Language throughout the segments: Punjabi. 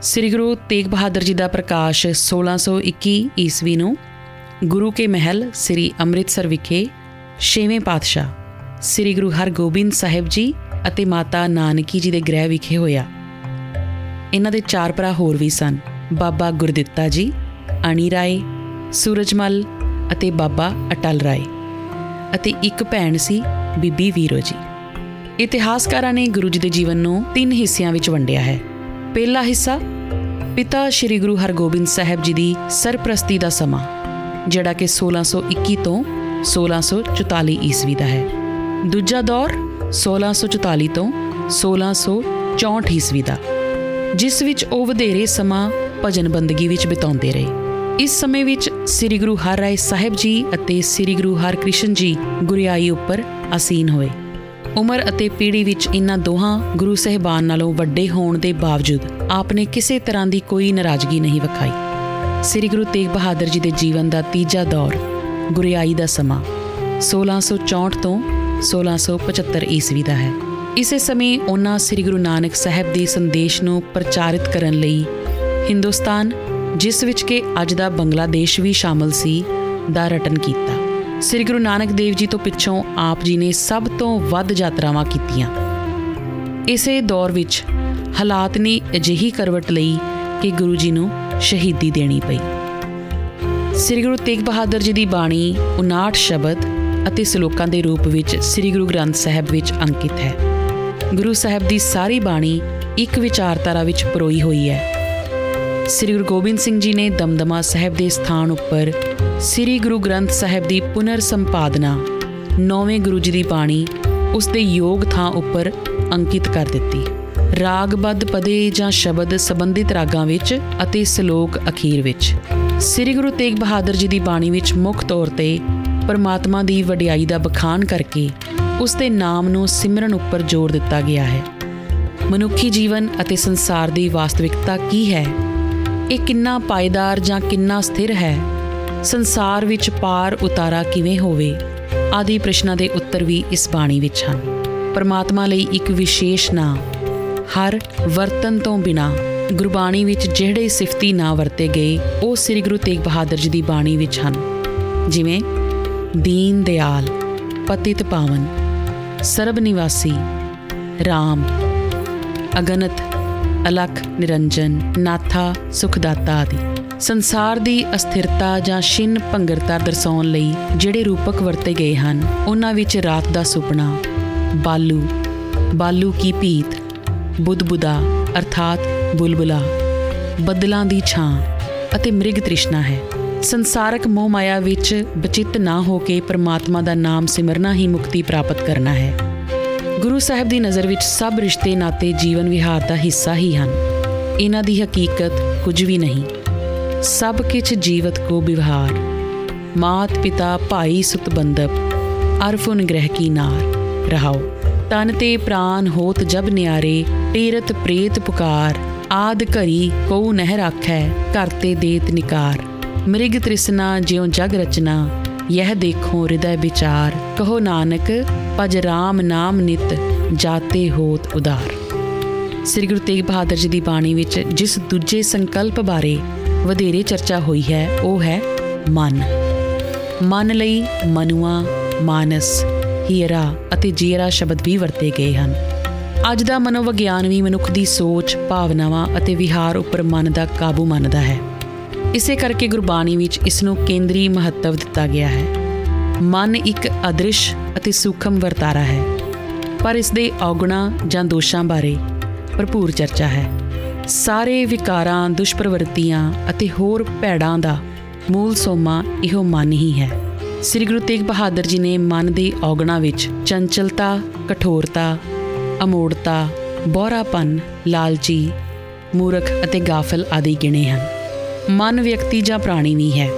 ਸ੍ਰੀ ਗੁਰੂ ਤੇਗ ਬਹਾਦਰ ਜੀ ਦਾ ਪ੍ਰਕਾਸ਼ 1621 ਈਸਵੀ ਨੂੰ ਗੁਰੂ ਕੇ ਮਹਿਲ ਸ੍ਰੀ ਅੰਮ੍ਰਿਤਸਰ ਵਿਖੇ ਛੇਵੇਂ ਪਾਤਸ਼ਾਹ ਸ੍ਰੀ ਗੁਰੂ ਹਰਗੋਬਿੰਦ ਸਾਹਿਬ ਜੀ ਅਤੇ ਮਾਤਾ ਨਾਨਕੀ ਜੀ ਦੇ ਗ੍ਰਹਿ ਵਿਖੇ ਹੋਇਆ। ਇਹਨਾਂ ਦੇ ਚਾਰ ਭਰਾ ਹੋਰ ਵੀ ਸਨ, ਬਾਬਾ ਗੁਰਦਿੱਤਾ ਜੀ, ਅਣੀ ਰਾਏ ਸੂਰਜਮਲ ਅਤੇ ਬਾਬਾ ਅਟਲ ਰਾਏ ਅਤੇ ਇੱਕ ਭੈਣ ਸੀ, ਬੀਬੀ ਵੀਰੋ ਜੀ। ਇਤਿਹਾਸਕਾਰਾਂ ਨੇ ਗੁਰੂ ਜੀ ਦੇ ਜੀਵਨ ਨੂੰ ਤਿੰਨ ਹਿੱਸਿਆਂ ਵਿੱਚ ਵੰਡਿਆ ਹੈ। ਪਹਿਲਾ ਹਿੱਸਾ ਪਿਤਾ ਸ੍ਰੀ ਗੁਰੂ ਹਰਗੋਬਿੰਦ ਸਾਹਿਬ ਜੀ ਦੀ ਸਰਪ੍ਰਸਤੀ ਦਾ ਸਮਾਂ, ਜਿਹੜਾ ਕਿ 1621 ਤੋਂ 1644 ਈਸਵੀ ਦਾ ਹੈ। ਦੂਜਾ ਦੌਰ 1644 ਤੋਂ 1664 ਈਸਵੀ ਦਾ, ਜਿਸ ਵਿੱਚ ਉਹ ਵਧੇਰੇ ਸਮਾਂ ਭਜਨ ਬੰਦਗੀ ਵਿੱਚ ਬਿਤਾਉਂਦੇ ਰਹੇ। ਇਸ ਸਮੇਂ ਵਿੱਚ ਸ੍ਰੀ ਗੁਰੂ ਹਰਿਰਾਏ ਸਾਹਿਬ ਜੀ ਅਤੇ ਸ੍ਰੀ ਗੁਰੂ ਹਰਕ੍ਰਿਸ਼ਨ ਜੀ ਗੁਰਿਆਈ ਉੱਪਰ ਆਸੀਨ ਹੋਏ। ਉਮਰ ਅਤੇ ਪੀੜ੍ਹੀ ਵਿੱਚ ਇਨ੍ਹਾਂ ਦੋਹਾਂ ਗੁਰੂ ਸਹਿਬਾਨ ਨਾਲੋਂ ਵੱਡੇ ਹੋਣ ਦੇ ਬਾਵਜੂਦ ਆਪਨੇ ਕਿਸੇ ਤਰ੍ਹਾਂ ਦੀ ਕੋਈ ਨਾਰਾਜ਼ਗੀ ਨਹੀਂ ਵਿਖਾਈ। ਸ੍ਰੀ ਗੁਰੂ ਤੇਗ ਬਹਾਦਰ ਜੀ ਦੇ ਜੀਵਨ ਦਾ ਤੀਜਾ ਦੌਰ, ਗੁਰਿਆਈ ਦਾ ਸਮਾਂ 1664 ਤੋਂ 1675 ਈਸਵੀ ਦਾ ਹੈ। ਇਸੇ ਸਮੇਂ ਉਹਨਾਂ ਸ੍ਰੀ ਗੁਰੂ ਨਾਨਕ ਸਾਹਿਬ ਦੇ ਸੰਦੇਸ਼ ਨੂੰ ਪ੍ਰਚਾਰਿਤ ਕਰਨ ਲਈ ਹਿੰਦੁਸਤਾਨ, ਜਿਸ ਵਿੱਚ ਕਿ ਅੱਜ ਦਾ ਬੰਗਲਾਦੇਸ਼ ਵੀ ਸ਼ਾਮਲ ਸੀ, ਦਾ ਰਟਨ ਕੀਤਾ। ਸ੍ਰੀ ਗੁਰੂ ਨਾਨਕ ਦੇਵ ਜੀ ਤੋਂ ਪਿੱਛੋਂ ਆਪ ਜੀ ਨੇ ਸਭ ਤੋਂ ਵੱਧ ਯਾਤਰਾਵਾਂ ਕੀਤੀਆਂ। ਇਸੇ ਦੌਰ ਵਿੱਚ ਹਾਲਾਤ ਨੇ ਅਜਿਹੀ ਕਰਵਟ ਲਈ ਕਿ ਗੁਰੂ ਜੀ ਨੂੰ ਸ਼ਹੀਦੀ ਦੇਣੀ ਪਈ। ਸ੍ਰੀ ਗੁਰੂ ਤੇਗ ਬਹਾਦਰ ਜੀ ਦੀ ਬਾਣੀ 59 ਸ਼ਬਦ ਅਤੇ ਸ਼ਲੋਕਾਂ ਦੇ ਰੂਪ ਵਿੱਚ ਸ੍ਰੀ ਗੁਰੂ ਗ੍ਰੰਥ ਸਾਹਿਬ ਵਿੱਚ ਅੰਕਿਤ ਹੈ। ਗੁਰੂ ਸਾਹਿਬ ਦੀ ਸਾਰੀ ਬਾਣੀ ਇੱਕ ਵਿਚਾਰਧਾਰਾ ਵਿੱਚ ਪਰੋਈ ਹੋਈ ਹੈ। ਸ੍ਰੀ ਗੁਰੂ ਗੋਬਿੰਦ ਸਿੰਘ ਜੀ ਨੇ ਦਮਦਮਾ ਸਾਹਿਬ ਦੇ ਸਥਾਨ ਉੱਪਰ ਸ੍ਰੀ ਗੁਰੂ ਗ੍ਰੰਥ ਸਾਹਿਬ ਦੀ ਪੁਨਰ ਸੰਪਾਦਨਾ, ਨੌਵੇਂ ਗੁਰੂ ਜੀ ਦੀ ਬਾਣੀ, ਉਸ ਦੇ ਯੋਗ ਥਾਂ ਉੱਪਰ ਅੰਕਿਤ ਕਰ ਦਿੱਤੀ। ਰਾਗਬੱਧ ਪਦੇ ਜਾਂ ਸ਼ਬਦ ਸੰਬੰਧਿਤ ਰਾਗਾਂ ਵਿੱਚ ਅਤੇ ਸ਼ਲੋਕ ਅਖੀਰ ਵਿੱਚ। ਸ੍ਰੀ ਗੁਰੂ ਤੇਗ ਬਹਾਦਰ ਜੀ ਦੀ ਬਾਣੀ ਵਿੱਚ ਮੁੱਖ ਤੌਰ ਤੇ ਪਰਮਾਤਮਾ ਦੀ ਵਡਿਆਈ ਦਾ ਬਖਾਨ ਕਰਕੇ ਉਸ ਦੇ ਨਾਮ ਨੂੰ ਸਿਮਰਨ ਉੱਪਰ ਜ਼ੋਰ ਦਿੱਤਾ ਗਿਆ ਹੈ। ਮਨੁੱਖੀ ਜੀਵਨ ਅਤੇ ਸੰਸਾਰ ਦੀ ਵਾਸਤਵਿਕਤਾ ਕੀ ਹੈ? ਇਹ ਕਿੰਨਾ ਪਾਇਦਾਰ ਜਾਂ ਕਿੰਨਾ ਸਥਿਰ ਹੈ? ਸੰਸਾਰ ਵਿੱਚ ਪਾਰ ਉਤਾਰਾ ਕਿਵੇਂ ਹੋਵੇ? ਆਦਿ ਪ੍ਰਸ਼ਨਾਂ ਦੇ ਉੱਤਰ ਵੀ ਇਸ ਬਾਣੀ ਵਿੱਚ ਹਨ। ਪਰਮਾਤਮਾ ਲਈ ਇੱਕ ਵਿਸ਼ੇਸ਼ ਨਾਂ, ਹਰ ਵਰਤਨ ਤੋਂ ਬਿਨਾ, ਗੁਰਬਾਣੀ ਵਿੱਚ ਜਿਹੜੇ ਸਿਫਤੀ ਨਾਂ ਵਰਤੇ ਗਏ, ਉਹ ਸ੍ਰੀ ਗੁਰੂ ਤੇਗ ਬਹਾਦਰ ਜੀ ਦੀ ਬਾਣੀ ਵਿੱਚ ਹਨ। ਜਿਵੇਂ, ਦੀਨ ਦਿਆਲ, ਪਤਿਤ ਪਾਵਨ, ਸਰਬ ਨਿਵਾਸੀ RAM ਅਗਨਤ ਅਲਖ ਨਿਰੰਜਨ, ਨਾਥਾ, ਸੁਖਦਾਤਾ ਆਦਿ। ਸੰਸਾਰ ਦੀ ਅਸਥਿਰਤਾ ਜਾਂ ਛਿੰਨ ਭੰਗਰਤਾ ਦਰਸਾਉਣ ਲਈ ਜਿਹੜੇ ਰੂਪਕ ਵਰਤੇ ਗਏ ਹਨ, ਉਹਨਾਂ ਵਿੱਚ ਰਾਤ ਦਾ ਸੁਪਨਾ, ਬਾਲੂ ਬਾਲੂ ਕੀ ਪੀਤ ਬੁੱਧਬੁਦਾ ਅਰਥਾਤ ਬੁਲਬੁਲਾ, ਬੱਦਲਾਂ ਦੀ ਛਾਂ ਅਤੇ ਮ੍ਰਿਗ ਤ੍ਰਿਸ਼ਨਾ ਹੈ। ਸੰਸਾਰਕ ਮੋਹ ਮਾਇਆ ਵਿੱਚ ਬਚਿੱਤ ਨਾ ਹੋ ਕੇ ਪ੍ਰਮਾਤਮਾ ਦਾ ਨਾਮ ਸਿਮਰਨਾ ਹੀ ਮੁਕਤੀ ਪ੍ਰਾਪਤ ਕਰਨਾ ਹੈ। ਗੁਰੂ ਸਾਹਿਬ ਦੀ ਨਜ਼ਰ ਵਿੱਚ ਸਭ ਰਿਸ਼ਤੇ ਨਾਤੇ ਜੀਵਨ ਵਿਹਾਰ ਦਾ ਹਿੱਸਾ ਹੀ ਹਨ। ਇਹਨਾਂ ਦੀ ਹਕੀਕਤ ਕੁਝ ਵੀ ਨਹੀਂ। ਸਭ ਕਿਛ ਜੀਵਤ ਕੋ ਵਿਵਹਾਰ। ਮਾਤ ਪਿਤਾ ਭਾਈ ਸੁਤ ਬੰਦਪ ਅਰਫੁਨ ਗ੍ਰਹਿ ਕੀ ਨਾਰ। ਰਹਾਓ। ਤਨ ਤੇ ਪ੍ਰਾਨ ਹੋਤ ਜਬ ਨਿਆਰੇ ਤੀਰਤ ਪ੍ਰੇਤ ਪੁਕਾਰ। ਆਦ ਘਰੀ ਕਉ ਨਹਿ ਰਾਖੈ ਕਰਤੇ ਦੇਤ ਨਿਕਾਰ। ਮ੍ਰਿਗ ਤ੍ਰਿਸ਼ਨਾ ਜਿਉ ਜਗ ਰਚਨਾ, ਯਹ ਦੇਖੋ ਹਿਰਦੈ ਵਿਚਾਰ। ਕਹੋ ਨਾਨਕ ਭਜ RAM ਨਾਮ ਨਿਤ ਜਾਤੇ ਹੋਤ ਉਦਾਰ। ਸ੍ਰੀ ਗੁਰੂ ਤੇਗ ਬਹਾਦਰ ਜੀ ਦੀ ਬਾਣੀ ਵਿੱਚ ਜਿਸ ਦੂਜੇ ਸੰਕਲਪ ਬਾਰੇ ਵਧੇਰੇ ਚਰਚਾ ਹੋਈ ਹੈ, ਉਹ ਹੈ ਮਨ। ਮਨ ਲਈ ਮਨੁਆ, ਮਾਨਸ, ਹੀਰਾ ਅਤੇ ਜੀਰਾ ਸ਼ਬਦ ਵੀ ਵਰਤੇ ਗਏ ਹਨ। ਅੱਜ ਦਾ ਮਨੋਵਿਗਿਆਨ ਵੀ ਮਨੁੱਖ ਦੀ ਸੋਚ, ਭਾਵਨਾਵਾਂ ਅਤੇ ਵਿਹਾਰ ਉੱਪਰ ਮਨ ਦਾ ਕਾਬੂ ਮੰਨਦਾ ਹੈ। ਇਸੇ ਕਰਕੇ ਗੁਰਬਾਣੀ ਵਿੱਚ ਇਸ ਨੂੰ ਕੇਂਦਰੀ ਮਹੱਤਵ ਦਿੱਤਾ ਗਿਆ ਹੈ। ਮਨ ਇੱਕ ਅਦ੍ਰਿਸ਼ ਅਤੇ ਸੂਖਮ ਵਰਤਾਰਾ ਹੈ। ਪਰ ਇਸ ਦੇ ਔਗਣਾ ਜਾਂ ਦੋਸ਼ਾਂ ਬਾਰੇ ਭਰਪੂਰ ਚਰਚਾ ਹੈ। ਸਾਰੇ ਵਿਕਾਰਾਂ, ਦੁਸ਼ਪ੍ਰਵਰਤੀਆਂ ਅਤੇ ਹੋਰ ਭੈੜਾਂ ਦਾ ਮੂਲ ਸੋਮਾ ਇਹੋ ਮਨ ਹੀ ਹੈ। ਸ੍ਰੀ ਗੁਰੂ ਤੇਗ ਬਹਾਦਰ ਜੀ ਨੇ ਮਨ ਦੇ ਔਗਣਾ ਵਿੱਚ ਚੰਚਲਤਾ, ਕਠੋਰਤਾ, ਅਮੋੜਤਾ, ਬੋਰਾਪਨ, ਲਾਲਚੀ, ਮੂਰਖ ਅਤੇ ਗਾਫਲ ਆਦਿ ਗਿਣੇ ਹਨ। ਮਨ ਵਿਅਕਤੀ ਜਾਂ ਪ੍ਰਾਣੀ ਵੀ ਹੈ।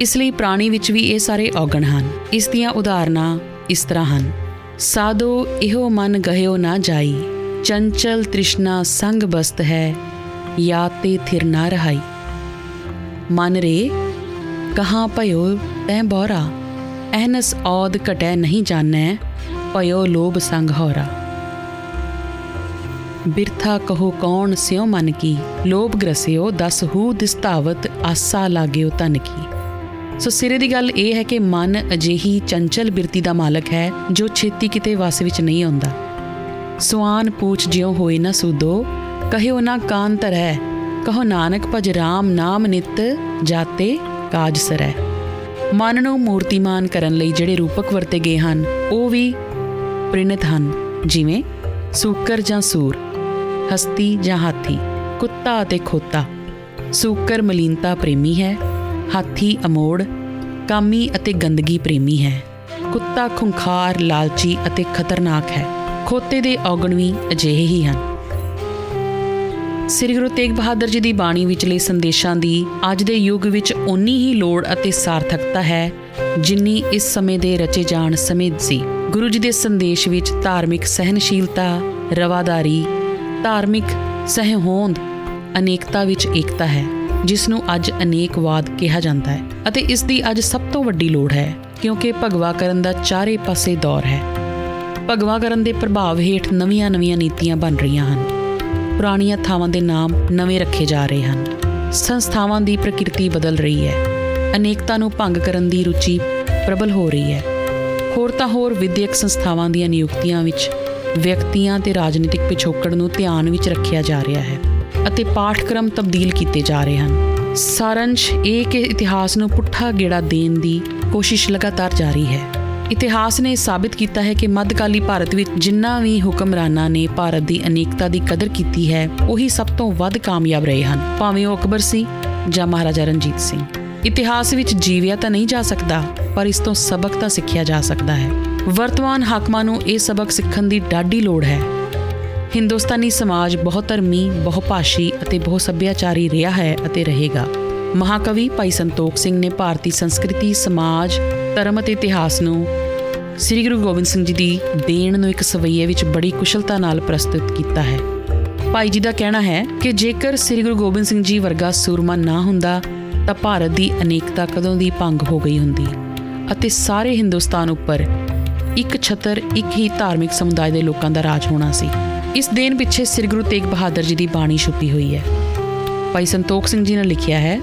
ਇਸ ਲਈ ਪ੍ਰਾਣੀ ਵਿੱਚ ਵੀ ਇਹ ਸਾਰੇ ਔਗਣ ਹਨ। ਇਸ ਦੀਆਂ ਉਦਾਹਰਨਾਂ ਇਸ ਤਰ੍ਹਾਂ ਹਨ। ਸਾਦੋ ਇਹੋ ਮਨ ਗਹਿਓ ਨਾ ਜਾਈ। ਚੰਚਲ ਤ੍ਰਿਸ਼ਨਾ ਸੰਗ ਬਸਤ ਹੈ, ਯਾ ਤੇ ਥਿਰ ਨਾ ਰਹਾਈ। ਮਨ ਰੇ, ਕਹਾਂ ਭਇਓ ਤੈ ਬੋਰਾ। ਅਹਨਸ ਔਦ ਘਟੈ ਨਹੀਂ ਜਾਣੈ, ਭਇਓ ਲੋਭ ਸੰਗ ਹੋਰਾ। ਬਿਰਥਾ ਕਹੋ ਕੌਣ ਸਿਉ ਮਨ ਕੀ। ਲੋਭ ਗ੍ਰਸਿਓ ਦਸ ਹੂ ਦਿਸਤਾਵਤ ਆਸਾ ਲਾਗਿਓ ਤਨ ਕੀ। ਸੋ ਸਿਰੇ ਦੀ ਗੱਲ ਇਹ ਹੈ ਕਿ ਮਨ ਅਜਿਹੀ ਚੰਚਲ ਬਿਰਤੀ ਦਾ ਮਾਲਕ ਹੈ ਜੋ ਛੇਤੀ ਕਿਤੇ ਵਸ ਵਿੱਚ ਨਹੀਂ ਆਉਂਦਾ। ਸੁਆਨ ਪੂਛ ਜਿਉ ਹੋਏ ਨਾ ਸੂਦੋ ਕਹਿਓ ਨਾ ਕਾਨ ਤਰੈ ਕਹੋ ਨਾਨਕ ਭਜ ਰਾਮ ਨਾਮ ਨਿਤ ਜਾਤੇ ਕਾਜ ਸਰੈ ਮਨ ਨੂੰ ਮੂਰਤੀਮਾਨ ਕਰਨ ਲਈ ਜਿਹੜੇ ਰੂਪਕ ਵਰਤੇ ਗਏ ਹਨ, ਉਹ ਵੀ ਪ੍ਰਿਣਿਤ ਹਨ, ਜਿਵੇਂ ਸੂਕਰ ਜਾਂ ਸੂਰ, ਹਸਤੀ ਜਾਂ ਹਾਥੀ, ਕੁੱਤਾ ਅਤੇ ਖੋਤਾ। ਸੂਕਰ ਮਲੀਨਤਾ ਪ੍ਰੇਮੀ ਹੈ ਹਾਥੀ ਅਮੋੜ, ਕਾਮੀ ਅਤੇ ਗੰਦਗੀ ਪ੍ਰੇਮੀ ਹੈ। ਕੁੱਤਾ ਖੁੰਖਾਰ, ਲਾਲਚੀ ਅਤੇ ਖਤਰਨਾਕ ਹੈ। ਖੋਤੇ ਦੇ ਔਗਣ ਵੀ ਅਜਿਹੇ ਹੀ ਹਨ। ਸ੍ਰੀ ਗੁਰੂ ਤੇਗ ਬਹਾਦਰ ਜੀ ਦੀ ਬਾਣੀ ਵਿਚਲੇ ਸੰਦੇਸ਼ਾਂ ਦੀ ਅੱਜ ਦੇ ਯੁੱਗ ਵਿੱਚ ਓਨੀ ਹੀ ਲੋੜ ਅਤੇ ਸਾਰਥਕਤਾ ਹੈ, ਜਿੰਨੀ ਇਸ ਸਮੇਂ ਦੇ ਰਚੇ ਜਾਣ ਸਮੇਂ ਸੀ। ਗੁਰੂ ਜੀ ਦੇ ਸੰਦੇਸ਼ ਵਿੱਚ ਧਾਰਮਿਕ ਸਹਿਨਸ਼ੀਲਤਾ, ਰਵਾਦਾਰੀ, ਧਾਰਮਿਕ ਸਹਿਹੋਂਦ, ਅਨੇਕਤਾ ਵਿੱਚ ਏਕਤਾ ਹੈ। ਜਿਸ ਨੂੰ ਅੱਜ ਅਨੇਕਵਾਦ ਕਿਹਾ ਜਾਂਦਾ ਹੈ ਅਤੇ ਇਸ ਦੀ ਅੱਜ ਸਭ ਤੋਂ ਵੱਡੀ ਲੋੜ ਹੈ, ਕਿਉਂਕਿ ਭਗਵਾ ਕਰਨ ਦਾ ਚਾਰੇ ਪਾਸੇ ਦੌਰ ਹੈ। ਭਗਵਾ ਕਰਨ ਦੇ ਪ੍ਰਭਾਵ ਹੇਠ ਨਵੀਆਂ-ਨਵੀਆਂ ਨੀਤੀਆਂ ਬਣ ਰਹੀਆਂ ਹਨ। ਪੁਰਾਣੀਆਂ ਥਾਵਾਂ ਦੇ ਨਾਮ ਨਵੇਂ ਰੱਖੇ ਜਾ ਰਹੇ ਹਨ। ਸੰਸਥਾਵਾਂ ਦੀ ਪ੍ਰਕਿਰਤੀ ਬਦਲ ਰਹੀ ਹੈ। ਅਨੇਕਤਾ ਨੂੰ ਭੰਗ ਕਰਨ ਦੀ ਰੁਚੀ ਪ੍ਰਬਲ ਹੋ ਰਹੀ ਹੈ। ਹੋਰ ਤਾਂ ਹੋਰ ਵਿਦਿਅਕ ਸੰਸਥਾਵਾਂ ਦੀਆਂ ਨਿਯੁਕਤੀਆਂ ਵਿੱਚ ਵਿਅਕਤੀਆਂ ਤੇ ਰਾਜਨੀਤਿਕ ਪਿਛੋਕੜ ਨੂੰ ਧਿਆਨ ਵਿੱਚ ਰੱਖਿਆ ਜਾ ਰਿਹਾ ਹੈ। ਅਤੇ ਪਾਠਕ੍ਰਮ ਤਬਦੀਲ ਕੀਤੇ ਜਾ ਰਹੇ ਹਨ। ਸਾਰੰਸ਼ ਇਹ ਕਿ ਇਤਿਹਾਸ ਨੂੰ ਪੁੱਠਾ ਗੇੜਾ ਦੇਣ ਦੀ ਕੋਸ਼ਿਸ਼ ਲਗਾਤਾਰ ਜਾਰੀ ਹੈ। ਇਤਿਹਾਸ ਨੇ ਸਾਬਿਤ ਕੀਤਾ ਹੈ ਕਿ ਮੱਧਕਾਲੀ ਭਾਰਤ ਵਿੱਚ ਜਿੰਨਾ ਵੀ ਹੁਕਮਰਾਨਾਂ ਨੇ ਭਾਰਤ ਦੀ ਅਨੇਕਤਾ ਦੀ ਕਦਰ ਕੀਤੀ ਹੈ, ਉਹੀ ਸਭ ਤੋਂ ਵੱਧ ਕਾਮਯਾਬ ਰਹੇ ਹਨ, ਭਾਵੇਂ ਉਹ ਅਕਬਰ ਸੀ ਜਾਂ ਮਹਾਰਾਜਾ ਰਣਜੀਤ ਸਿੰਘ। ਇਤਿਹਾਸ ਵਿੱਚ ਜੀਵਿਆ ਤਾਂ ਨਹੀਂ ਜਾ ਸਕਦਾ, ਪਰ ਇਸ ਤੋਂ ਸਬਕ ਤਾਂ ਸਿੱਖਿਆ ਜਾ ਸਕਦਾ ਹੈ। ਵਰਤਮਾਨ ਹਾਕਮਾਂ ਨੂੰ ਇਹ ਸਬਕ ਸਿੱਖਣ ਦੀ ਡਾਢੀ ਲੋੜ ਹੈ। ਹਿੰਦੁਸਤਾਨੀ ਸਮਾਜ ਬਹੁਤ ਧਰਮੀ ਬਹੁਭਾਸ਼ੀ ਅਤੇ ਬਹੁ ਸੱਭਿਆਚਾਰੀ ਰਿਹਾ ਹੈ ਅਤੇ ਰਹੇਗਾ। ਮਹਾਕਵੀ ਭਾਈ ਸੰਤੋਖ ਸਿੰਘ ਨੇ ਭਾਰਤੀ ਸੰਸਕ੍ਰਿਤੀ, ਸਮਾਜ, ਧਰਮ ਅਤੇ ਇਤਿਹਾਸ ਨੂੰ ਸ੍ਰੀ ਗੁਰੂ ਗੋਬਿੰਦ ਸਿੰਘ ਜੀ ਦੀ ਦੇਣ ਨੂੰ ਇੱਕ ਸਵਈਏ ਵਿੱਚ ਬੜੀ ਕੁਸ਼ਲਤਾ ਨਾਲ ਪ੍ਰਸਤੁਤ ਕੀਤਾ ਹੈ। ਭਾਈ ਜੀ ਦਾ ਕਹਿਣਾ ਹੈ ਕਿ ਜੇਕਰ ਸ੍ਰੀ ਗੁਰੂ ਗੋਬਿੰਦ ਸਿੰਘ ਜੀ ਵਰਗਾ ਸੂਰਮਾ ਨਾ ਹੁੰਦਾ, ਤਾਂ ਭਾਰਤ ਦੀ ਅਨੇਕਤਾ ਕਦੋਂ ਦੀ ਭੰਗ ਹੋ ਗਈ ਹੁੰਦੀ ਅਤੇ ਸਾਰੇ ਹਿੰਦੁਸਤਾਨ ਉੱਪਰ ਇੱਕ ਛਤਰ, ਇੱਕ ਹੀ ਧਾਰਮਿਕ ਸਮੁਦਾਇ ਦੇ ਲੋਕਾਂ ਦਾ ਰਾਜ ਹੋਣਾ ਸੀ। ਇਸ ਦੇਣ ਪਿੱਛੇ ਸ੍ਰੀ ਗੁਰੂ ਤੇਗ ਬਹਾਦਰ ਜੀ ਦੀ ਬਾਣੀ ਛੁਪੀ ਹੋਈ ਹੈ। ਭਾਈ ਸੰਤੋਖ ਸਿੰਘ ਜੀ ਨੇ ਲਿਖਿਆ ਹੈ,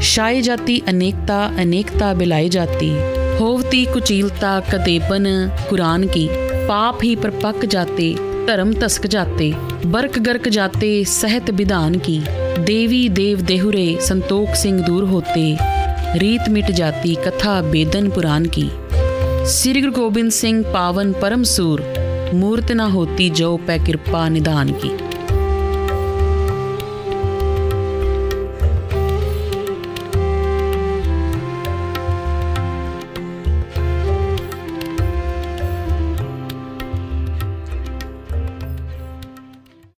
ਸ਼ਾਇ ਜਾਤੀ ਅਨੇਕਤਾ ਅਨੇਕਤਾ ਬਿਲਾਈ ਜਾਤੀ, ਹੋਵਤੀ ਕੁਚੀਲਤਾ ਕਦੇਪਨ ਕੁਰਾਨ ਕੀ, ਪਾਪ ਹੀ ਪਰਪੱਕ ਜਾਤੇ, ਧਰਮ ਤਸਕ ਜਾਤੇ, ਬਰਕ ਗਰਕ ਜਾਤੇ, ਸਹਿਤ ਵਿਧਾਨ ਕੀ, ਦੇਵੀ ਦੇਵ ਦੇਹੁਰੇ ਸੰਤੋਖ ਸਿੰਘ ਦੂਰ ਹੋਤੇ, ਰੀਤ ਮਿਟ ਜਾਤੀ ਕਥਾ ਬੇਦਨ ਪੁਰਾਨ ਕੀ। ਸ੍ਰੀ ਗੁਰੂ ਗੋਬਿੰਦ ਸਿੰਘ ਪਾਵਨ ਪਰਮ ਸੂਰ ਮੂਰਤ ਨਾ ਹੋਤੀ ਜੋ ਪੈ ਕਿਰਪਾ ਨਿਦਾਨ ਕੀ